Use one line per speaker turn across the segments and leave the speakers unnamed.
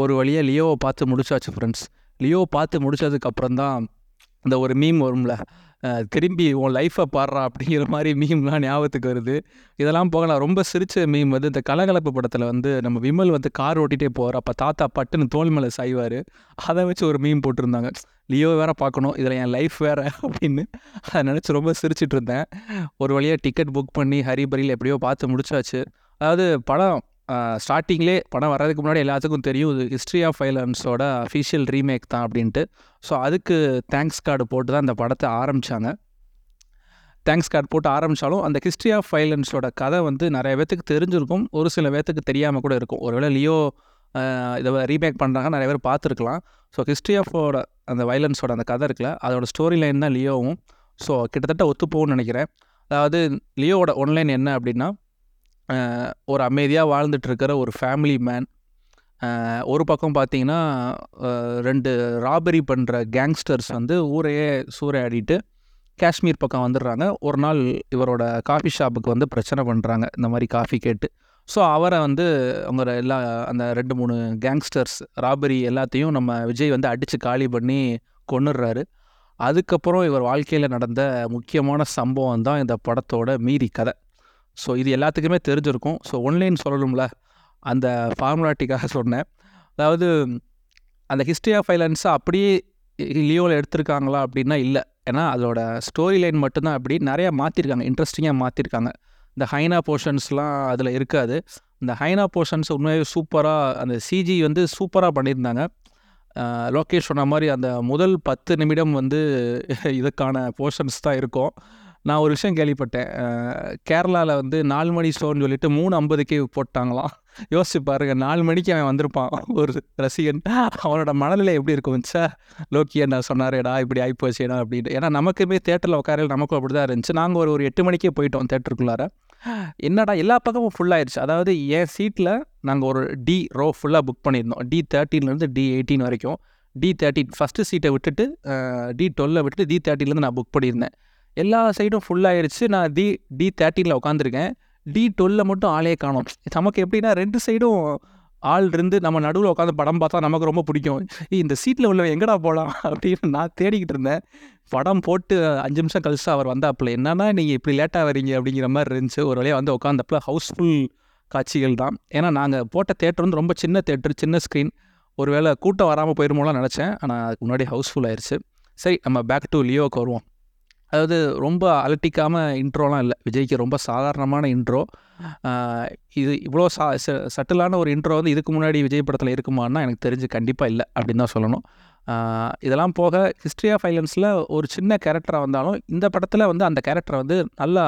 ஒரு வழியாக லியோவை பார்த்து முடிச்சாச்சு ஃப்ரெண்ட்ஸ் லியோ பார்த்து முடித்ததுக்கப்புறம் தான் இந்த ஒரு மீம் வரும்ல திரும்பி உன் லைஃப்பை பாடுறா அப்படிங்கிற மாதிரி மீம்லாம் ஞாபகத்துக்கு வருது. இதெல்லாம் போக நான் ரொம்ப சிரித்த மீம் வந்து இந்த கலகலப்பு படத்தில் வந்து நம்ம விமல் வந்து கார் ஓட்டிகிட்டே போகிற அப்போ தாத்தா பட்டுன்னு தோல் மேலே சாய்வார். அதை வச்சு ஒரு மீம் போட்டிருந்தாங்க. லியோ வேற பார்க்கணும் இதில் என் லைஃப் வேறு அப்படின்னு. அதை நினச்சி ரொம்ப சிரிச்சிட்டு இருந்தேன். ஒரு வழியாக டிக்கெட் புக் பண்ணி ஹரிபரியில் எப்படியோ பார்த்து முடிச்சாச்சு. அதாவது படம் ஸ்டார்டிங்லே படம் வர்றதுக்கு முன்னாடி எல்லாத்துக்கும் தெரியும். இது ஹிஸ்ட்ரி ஆஃப் வைலன்ஸோட அஃபிஷியல் ரீமேக் தான் அப்படின்ட்டு. ஸோ அதுக்கு தேங்க்ஸ் கார்டு போட்டு தான் அந்த படத்தை ஆரம்பித்தாங்க தேங்க்ஸ் கார்டு போட்டு ஆரம்பித்தாலும் அந்த ஹிஸ்ட்ரி ஆஃப் வைலன்ஸோட கதை வந்து நிறைய பேத்துக்கு தெரிஞ்சிருக்கும். ஒரு சில பேத்துக்கு தெரியாமல் கூட இருக்கும். ஒருவேளை லியோ இதை ரீமேக் பண்ணுறாங்க நிறைய பேர் பார்த்துருக்கலாம். ஸோ ஹிஸ்ட்ரி ஆஃபோட அந்த வைலன்ஸோட அந்த கதை இருக்குல்ல அதோட ஸ்டோரி லைன் தான் லியோவும் ஸோ கிட்டத்தட்ட ஒத்துப்போகும்னு நினைக்கிறேன். அதாவது லியோவோட ஒன்லைன் என்ன அப்படின்னா ஒரு அமைதியாக வாழ்ந்துட்டுருக்கிற ஒரு ஃபேமிலி மேன் ஒரு பக்கம் பார்த்தீங்கன்னா ரெண்டு ராபரி பண்ணுற கேங்ஸ்டர்ஸ் வந்து ஊரையே சூறையாடிட்டு காஷ்மீர் பக்கம் வந்துடுறாங்க. ஒரு நாள் இவரோட காஃபி ஷாப்புக்கு வந்து பிரச்சனை பண்ணுறாங்க இந்த மாதிரி காஃபி கேட்டு. ஸோ அவரை வந்து அவங்க எல்லா அந்த ரெண்டு மூணு கேங்ஸ்டர்ஸ் ராபரி எல்லாத்தையும் நம்ம விஜய் வந்து அடித்து காலி பண்ணி கொண்டுடுறாரு அதுக்கப்புறம் இவர் வாழ்க்கையில் நடந்த முக்கியமான சம்பவம் தான் இந்த படத்தோட மீதி கதை. ஸோ இது எல்லாத்துக்குமே தெரிஞ்சிருக்கும். ஸோ ஒன்லைன் சொல்லணும்ல? அந்த ஃபார்முலாட்டிக்காக சொன்னேன். அதாவது அந்த ஹிஸ்ட்ரி ஆஃப் ஐலண்ட்ஸை அப்படியே லியோவில் எடுத்திருக்காங்களா அப்படின்னா இல்லை. ஏன்னா அதோட ஸ்டோரி லைன் மட்டும்தான். அப்படி நிறையா மாற்றிருக்காங்க இன்ட்ரெஸ்டிங்காக மாற்றிருக்காங்க இந்த ஹைனா போர்ஷன்ஸ்லாம் அதில் இருக்காது. இந்த ஹைனா போர்ஷன்ஸ் உண்மையாகவே சூப்பராக அந்த சிஜி வந்து சூப்பராக பண்ணியிருந்தாங்க. லோகேஷ் சொன்ன மாதிரி அந்த முதல் பத்து நிமிடம் வந்து இதுக்கான போர்ஷன்ஸ் தான் இருக்கும். நான் ஒரு விஷயம் கேள்விப்பட்டேன். கேரளாவில் வந்து நாலு மணி ஷோன்னு சொல்லிட்டு மூணு ஐம்பதுக்கே போட்டாங்களாம். யோசிச்சு பாருங்க நாலு மணிக்கு அவன் வந்திருப்பான். ஒரு ரசிகன். அவனோட மனநிலை எப்படி இருக்கும்? சார் லோக்கி என்ன சொன்னாரேடா இப்படி ஆகிப்போச்சேடா அப்படின்ட்டு. ஏன்னா நமக்குமே தேட்டரில் உட்காரையில் நமக்கும் அப்படி தான் இருந்துச்சு. நாங்கள் ஒரு ஒரு எட்டு மணிக்கே போயிட்டோம் தேட்டருக்குள்ளார. என்னடா எல்லா பக்கமும் ஃபுல்லாகிடுச்சு அதாவது என் சீட்டில் நாங்கள் ஒரு டி ரோ ஃபுல்லாக புக் பண்ணியிருந்தோம். டி தேர்ட்டீன்லேருந்து டி எயிட்டீன் வரைக்கும். டி தேர்ட்டின் ஃபஸ்ட்டு சீட்டை விட்டுட்டு டி டுவெல்லை விட்டுட்டு டி தேர்ட்டின்லேருந்து நான் புக் பண்ணியிருந்தேன். எல்லா சைடும் ஃபுல்லாகிடுச்சு நான் டி டி தேர்ட்டீனில் உட்காந்துருக்கேன் டி டுவெல்ல மட்டும் ஆளே காணோம். நமக்கு எப்படின்னா ரெண்டு சைடும் ஆள் இருந்து நம்ம நடுவில் உட்காந்து படம் பார்த்தா நமக்கு ரொம்ப பிடிக்கும். இந்த சீட்டில் உள்ள எங்கடா போகலாம் அப்படின்னு நான் தேடிக்கிட்டு இருந்தேன். படம் போட்டு அஞ்சு நிமிஷம் கழிச்சு அவர் வந்தாப்புல என்னன்னா நீங்கள் இப்படி லேட்டாக வரீங்க அப்படிங்கிற மாதிரி இருந்துச்சு. ஒரு வழியாக வந்து உட்காந்தப்பல ஹவுஸ்ஃபுல் காட்சிகள் தான். ஏன்னா நாங்கள் போட்ட தேட்டர் வந்து ரொம்ப சின்ன தேட்டர் சின்ன ஸ்க்ரீன் ஒருவேளை கூட்டம் வராமல் போயிருமோலாம் நினச்சேன். ஆனால் அதுக்கு முன்னாடி ஹவுஸ்ஃபுல் ஆயிடுச்சு சரி நம்ம பேக் டு லியோவுக்கு வருவோம். அதாவது ரொம்ப அலட்டிக்காமல் இன்ட்ரோலாம் இல்லை. விஜய்க்கு ரொம்ப சாதாரணமான இன்ட்ரோ. இது இவ்வளோ சா சட்டிலான ஒரு இன்ட்ரோ வந்து இதுக்கு முன்னாடி விஜய் படத்தில் இருக்குமான்னா எனக்கு தெரிஞ்சு கண்டிப்பாக இல்லை அப்படின்னு தான் சொல்லணும். இதெல்லாம் போக ஹிஸ்ட்ரி ஆஃப் ஃபைலன்ஸில் ஒரு சின்ன கேரக்டராக வந்தாலும் இந்த படத்தில் வந்து அந்த கேரக்டரை வந்து நல்லா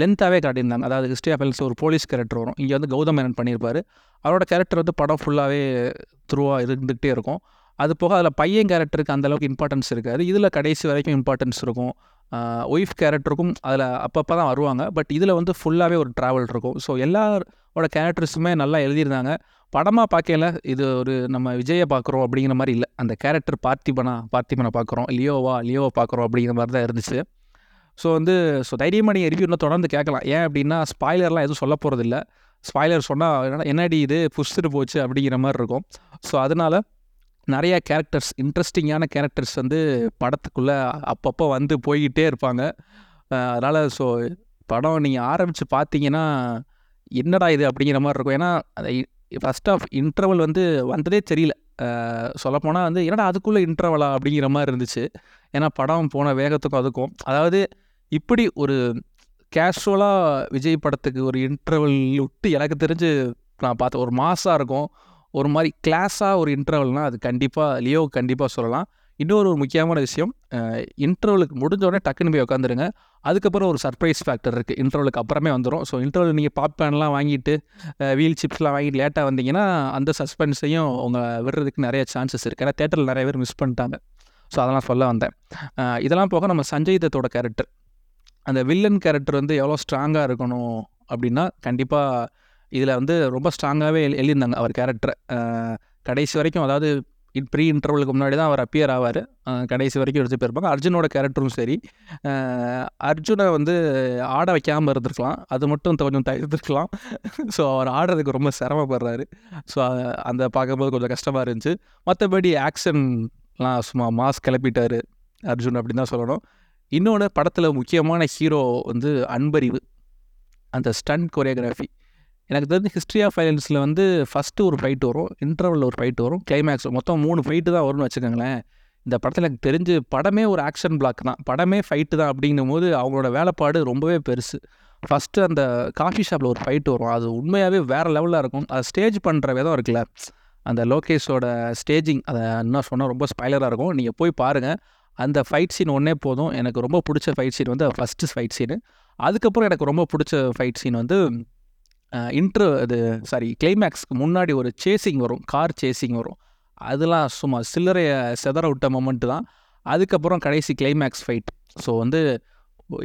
லென்த்தாகவே காட்டியிருந்தாங்க. அதாவது ஹிஸ்ட்ரி ஆஃப் ஃபைலன்ஸ் ஒரு போலீஸ் கேரக்டர் வரும். இங்கே வந்து கௌதம் மேனன் பண்ணியிருப்பார். அவரோட கேரக்டர் வந்து படம் ஃபுல்லாகவே த்ரூவாக இருந்துகிட்டே இருக்கும். அது போக அதில் பையன் கேரக்டருக்கு அந்த அளவுக்கு இம்பார்ட்டன்ஸ் இருக்காது. இதில் கடைசி வரைக்கும் இம்பார்ட்டன்ஸ் இருக்கும். ஒய்ஃப் கேரக்டருக்கும் அதில் அப்பப்போ தான் வருவாங்க. பட் இதில் வந்து ஃபுல்லாகவே ஒரு ட்ராவல் இருக்கும். ஸோ எல்லாரோட கேரக்டர்ஸுமே நல்லா எழுதியிருந்தாங்க. படமாக பார்க்கல இது ஒரு நம்ம விஜயை பார்க்குறோம் அப்படிங்கிற மாதிரி இல்லை. அந்த கேரக்டர் பார்த்திபனா பார்த்திபனை பார்க்குறோம் லியோவா லியோவை பார்க்குறோம் அப்படிங்கிற மாதிரி தான் இருந்துச்சு. ஸோ வந்து ஸோ தைரியமாக நீங்கள் ரிவ்யூ இன்னும் தொடர்ந்து கேட்கலாம். ஏன் அப்படின்னா ஸ்பாய்லர்லாம் எதுவும் சொல்ல போகிறதில்ல ஸ்பாய்லர் சொன்னால் என்னடி இது? புஷ்ட்டு போச்சு அப்படிங்கிற மாதிரி இருக்கும். ஸோ அதனால் நிறைய கேரக்டர்ஸ் இன்ட்ரெஸ்டிங்கான கேரக்டர்ஸ் வந்து படத்துக்குள்ளே அப்பப்போ வந்து போய்கிட்டே இருப்பாங்க. அதனால் ஸோ படம் நீங்கள் ஆரம்பித்து பார்த்தீங்கன்னா என்னடா இது அப்படிங்கிற மாதிரி இருக்கும். ஏன்னா அதை ஃபஸ்ட் ஆஃப் இன்டர்வல் வந்து வந்ததே தெரியல. சொல்லப்போனால் வந்து என்னடா அதுக்குள்ளே இன்டர்வலா அப்படிங்கிற மாதிரி இருந்துச்சு. ஏன்னா படம் போன வேகத்துக்கும் அதுக்கும். அதாவது இப்படி ஒரு கேஷுவலாக விஜய் படத்துக்கு ஒரு இன்டர்வல் விட்டு எனக்கு தெரிஞ்சு நான் பார்த்த ஒரு மாதம் இருக்கும். ஒரு மாதிரி கிளாஸாக ஒரு இன்டர்வல்னால் அது கண்டிப்பாக லியோ கண்டிப்பாக சொல்லலாம். இன்னொரு ஒரு முக்கியமான விஷயம் இன்டர்வலுக்கு முடிஞ்ச உடனே டக்குன்னு போய் உட்காந்துருங்க அதுக்கப்புறம் ஒரு சர்ப்ரைஸ் ஃபேக்டர் இருக்குது இன்டர்வலுக்கு அப்புறமே வந்துடும் ஸோ இன்டர்வல் நீங்கள் பாப்கார்ன்லாம் வாங்கிட்டு வீல் சிப்ஸ்லாம் வாங்கிட்டு லேட்டாக வந்தீங்கன்னா அந்த சஸ்பென்ஸையும் அவங்க விடுறதுக்கு நிறைய சான்சஸ் இருக்குது ஏன்னா தேட்டரில் நிறைய பேர் மிஸ் பண்ணிட்டாங்க. ஸோ அதெல்லாம் சொல்ல வந்தேன். இதெல்லாம் போக நம்ம சஞ்சய் தத்தோட கேரக்டர் அந்த வில்லன் கேரக்டர் வந்து எவ்வளோ ஸ்ட்ராங்காக இருக்கணும் அப்படின்னா கண்டிப்பாக இதில் வந்து ரொம்ப ஸ்ட்ராங்காகவே எழு எழுதியிருந்தாங்க அவர் கேரக்டரை கடைசி வரைக்கும் அதாவது ப்ரீ இன்டர்வலுக்கு முன்னாடி தான் அவர் அப்பியர் ஆவார். கடைசி வரைக்கும் எடுத்து போயிருப்பாங்க. அர்ஜுனோட கேரக்டரும் சரி. அர்ஜுனை வந்து ஆட வைக்காமல் இருந்திருக்கலாம். அது மட்டும் கொஞ்சம் தவிர்த்துருக்கலாம். ஸோ அவர் ஆடுறதுக்கு ரொம்ப சிரமப்படுறாரு. ஸோ அந்த பார்க்கும்போது கொஞ்சம் கஷ்டமாக இருந்துச்சு. மற்றபடி ஆக்ஷன்லாம் சும்மா மாஸ் கிளப்பிட்டார் அர்ஜுன் அப்படின்னு தான் சொல்லணும். இன்னொன்று படத்தில் முக்கியமான ஹீரோ வந்து அன்பறிவு. அந்த ஸ்டன்ட் கொரியோகிராஃபி எனக்கு தெரிஞ்சு ஹிஸ்ட்ரி ஆஃப் ஃபைலன்ஸில் வந்து ஃபஸ்ட்டு ஒரு ஃபைட் வரும் இன்டர்வலில் ஒரு ஃபைட் வரும் கிளைமேக்ஸ் மொத்தம் மூணு ஃபைட்டு தான் வரும்னு வச்சுக்கோங்களேன். இந்த படத்தில் எனக்கு தெரிஞ்சு படமே ஒரு ஆக்ஷன் பிளாக் தான். படமே ஃபைட்டு தான் அப்படிங்கும் போது அவங்களோட வேலைப்பாடு ரொம்பவே பெருசு. ஃபஸ்ட்டு அந்த காஃபி ஷாப்பில் ஒரு ஃபைட் வரும். அது உண்மையாகவே வேறு லெவலில் இருக்கும். அதை ஸ்டேஜ் பண்ணுற விதம் இருக்குல்ல. அந்த லோகேஷோட ஸ்டேஜிங் அதை இன்னும் சொன்னால் ரொம்ப ஸ்பைலராக இருக்கும். நீங்கள் போய் பாருங்கள் அந்த ஃபைட் சீன் ஒன்றே போதும். எனக்கு ரொம்ப பிடிச்ச ஃபைட் சீன் வந்து ஃபஸ்ட்டு ஃபைட் சீனு அதுக்கப்புறம் எனக்கு ரொம்ப பிடிச்ச ஃபைட் சீன் வந்து இன்ட்ரு இது சாரி கிளைமேக்ஸ்க்கு முன்னாடி ஒரு சேசிங் வரும் கார் சேசிங் வரும். அதெல்லாம் சும்மா சில்லறைய செதற விட்ட மொமெண்ட்டு தான். அதுக்கப்புறம் கடைசி கிளைமேக்ஸ் ஃபைட் ஸோ வந்து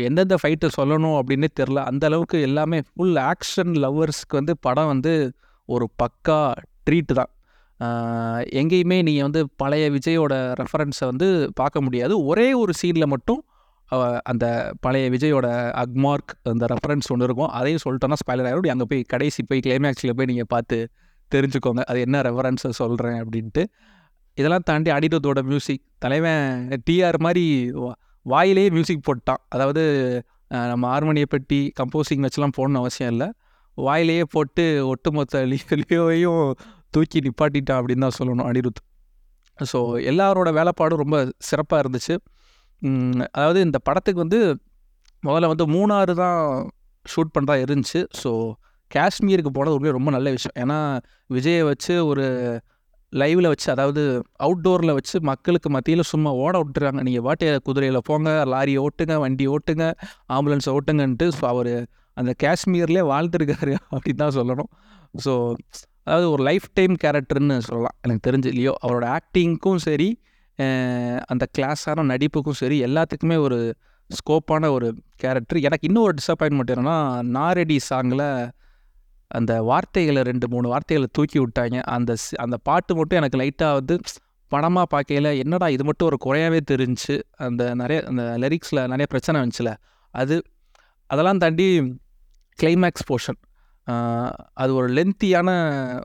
எந்தெந்த ஃபைட்டை சொல்லணும் அப்படின்னே தெரில அந்த அளவுக்கு எல்லாமே ஃபுல் ஆக்ஷன் லவ்வர்ஸ்க்கு வந்து படம் வந்து ஒரு பக்கா ட்ரீட்டு தான். எங்கேயுமே நீங்கள் வந்து பழைய விஜயோட ரெஃபரன்ஸை வந்து பார்க்க முடியாது. ஒரே ஒரு சீனில் மட்டும் அந்த பழைய விஜயோட அக்மார்க் அந்த ரெஃபரன்ஸ் ஒன்று இருக்கும். அதையும் சொல்லிட்டோன்னா ஸ்பைலர் ஆகிடும் அங்கே போய் கடைசி போய் கிளைமேக்ஸில் போய் நீங்கள் பார்த்து தெரிஞ்சுக்கோங்க. அது என்ன ரெஃபரன்ஸை சொல்கிறேன் அப்படின்ட்டு. இதெல்லாம் தாண்டி அடிட்டத்தோட மியூசிக் தலைவன் டிஆர் மாதிரி வா- வாயிலேயே மியூசிக் போட்டான். அதாவது நம்ம ஹார்மோனியை பெட்டி கம்போசிங் வச்சுலாம் போடணும் அவசியம் இல்லை. வாயிலேயே போட்டு ஒட்டுமொத்த லியோவையும் தூக்கி நிப்பாட்டிட்டான் அப்படின்னு தான் சொல்லணும் அனிருத். ஸோ எல்லாரோட வேலைப்பாடும் ரொம்ப சிறப்பாக இருந்துச்சு. அதாவது இந்த படத்துக்கு வந்து முதல்ல வந்து மூணாறு தான் ஷூட் பண்ணுறா இருந்துச்சு. ஸோ காஷ்மீருக்கு போனது உண்மையாக ரொம்ப நல்ல விஷயம். ஏன்னா விஜயை வச்சு ஒரு லைவில் வச்சு அதாவது அவுட்டோரில் வச்சு மக்களுக்கு மத்தியில் சும்மா ஓட விட்டுறாங்க. நீங்கள் வாட்டி குதிரையில் போங்க லாரியை ஓட்டுங்க வண்டி ஓட்டுங்க ஆம்புலன்ஸை ஓட்டுங்கன்ட்டு ஸோ அவர் அந்த காஷ்மீர்லேயே வாழ்ந்துருக்காரு அப்படின்னு தான் சொல்லணும். ஸோ அதாவது ஒரு லைஃப் டைம் கேரக்டர்னு சொல்லலாம். எனக்கு தெரிஞ்சு இல்லையோ அவரோட ஆக்டிங்க்கும் சரி அந்த கிளாஸான நடிப்புக்கும் சரி எல்லாத்துக்குமே ஒரு ஸ்கோப்பான ஒரு கேரக்டர். எனக்கு இன்னும் ஒரு டிசப்பாயின்மெண்ட் என்னன்னா நாரெடி சாங்கில் அந்த வார்த்தைகளை ரெண்டு மூணு வார்த்தைகளை தூக்கி விட்டாங்க. அந்த அந்த பாட்டு மட்டும் எனக்கு லைட்டாக வந்து படமாக பார்க்கையில என்னடா இது மட்டும் ஒரு குறையாவே தெரிஞ்சுச்சு அந்த நிறைய அந்த லிரிக்ஸில் நிறைய பிரச்சனை வந்துச்சுல அது அதெல்லாம் தாண்டி கிளைமேக்ஸ் போர்ஷன் அது ஒரு லென்த்தியான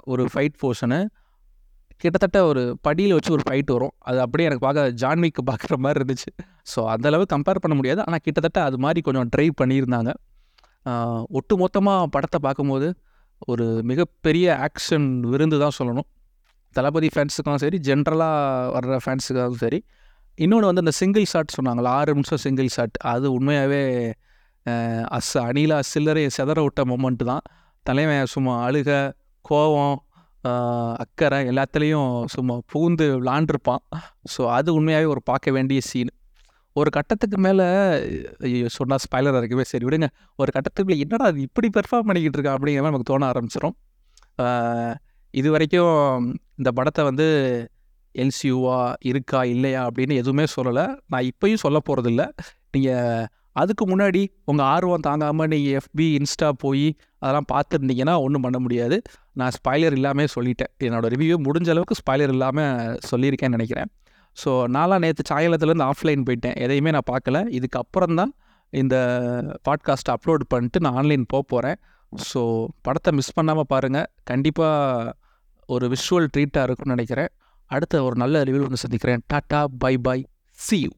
ஒரு ஃபைட் போர்ஷனு கிட்டத்தட்ட ஒரு படியில் வச்சு ஒரு ஃபைட் வரும். அது அப்படியே எனக்கு பார்க்க ஜான்விக்கு பார்க்குற மாதிரி இருந்துச்சு. ஸோ அந்தளவு கம்பேர் பண்ண முடியாது. ஆனால் கிட்டத்தட்ட அது மாதிரி கொஞ்சம் ட்ரை பண்ணியிருந்தாங்க. ஒட்டு மொத்தமாக படத்தை பார்க்கும்போது ஒரு மிகப்பெரிய ஆக்ஷன் விருந்து தான் சொல்லணும். தளபதி ஃபேன்ஸுக்கும் சரி ஜென்ரலாக வர்ற ஃபேன்ஸுக்காகவும் சரி. இன்னொன்று வந்து அந்த சிங்கிள் ஷாட் சொன்னாங்களா ஆறு நிமிஷம் சிங்கிள் ஷாட் அது உண்மையாகவே அஸ் அணிலா சில்லறையை செதற விட்ட மொமெண்ட்டு தான். தலைவன் சும்மா அழுக கோவம் அக்கறை எல்லாத்துலேயும் சும்மா பூந்து விளாண்டுருப்பான். ஸோ அது உண்மையாகவே ஒரு பார்க்க வேண்டிய சீன் ஒரு கட்டத்துக்கு மேலே சொன்னால் ஸ்பைலராக இருக்கவே சரி விடுங்க. ஒரு கட்டத்துக்கு மேலே என்னடா அது இப்படி பெர்ஃபார்ம் பண்ணிக்கிட்டு இருக்கா அப்படிங்கிற மாதிரி நமக்கு தோண ஆரம்பிச்சிடும் இது வரைக்கும் இந்த படத்தை வந்து எல்சியூவா இருக்கா இல்லையா அப்படின்னு எதுவுமே சொல்லலை. நான் இப்போயும் சொல்ல போகிறதில்ல நீங்கள் அதுக்கு முன்னாடி உங்கள் ஆர்வம் தாங்காமல் நீங்கள் எஃபி இன்ஸ்டா போய் அதெல்லாம் பார்த்துருந்தீங்கன்னா ஒன்றும் பண்ண முடியாது. நான் ஸ்பாய்லர் இல்லாமல் சொல்லிட்டேன். என்னோடய ரிவ்யூ முடிஞ்ச அளவுக்கு ஸ்பாய்லர் இல்லாமல் சொல்லியிருக்கேன்னு நினைக்கிறேன். ஸோ நான்லாம் நேற்று சாயலத்துலேருந்து ஆஃப்லைன் போயிட்டேன். எதையுமே நான் பார்க்கல. இதுக்கப்புறம் தான் இந்த பாட்காஸ்ட் அப்லோட் பண்ணிட்டு நான் ஆன்லைன் போக போகிறேன் ஸோ படத்தை மிஸ் பண்ணாமல் பாருங்கள் கண்டிப்பாக ஒரு விஷுவல் ட்ரீட்டாக இருக்கும்னு நினைக்கிறேன். அடுத்த ஒரு நல்ல ரிவ்யூ வந்து சந்திக்கிறேன். Tata bye bye see you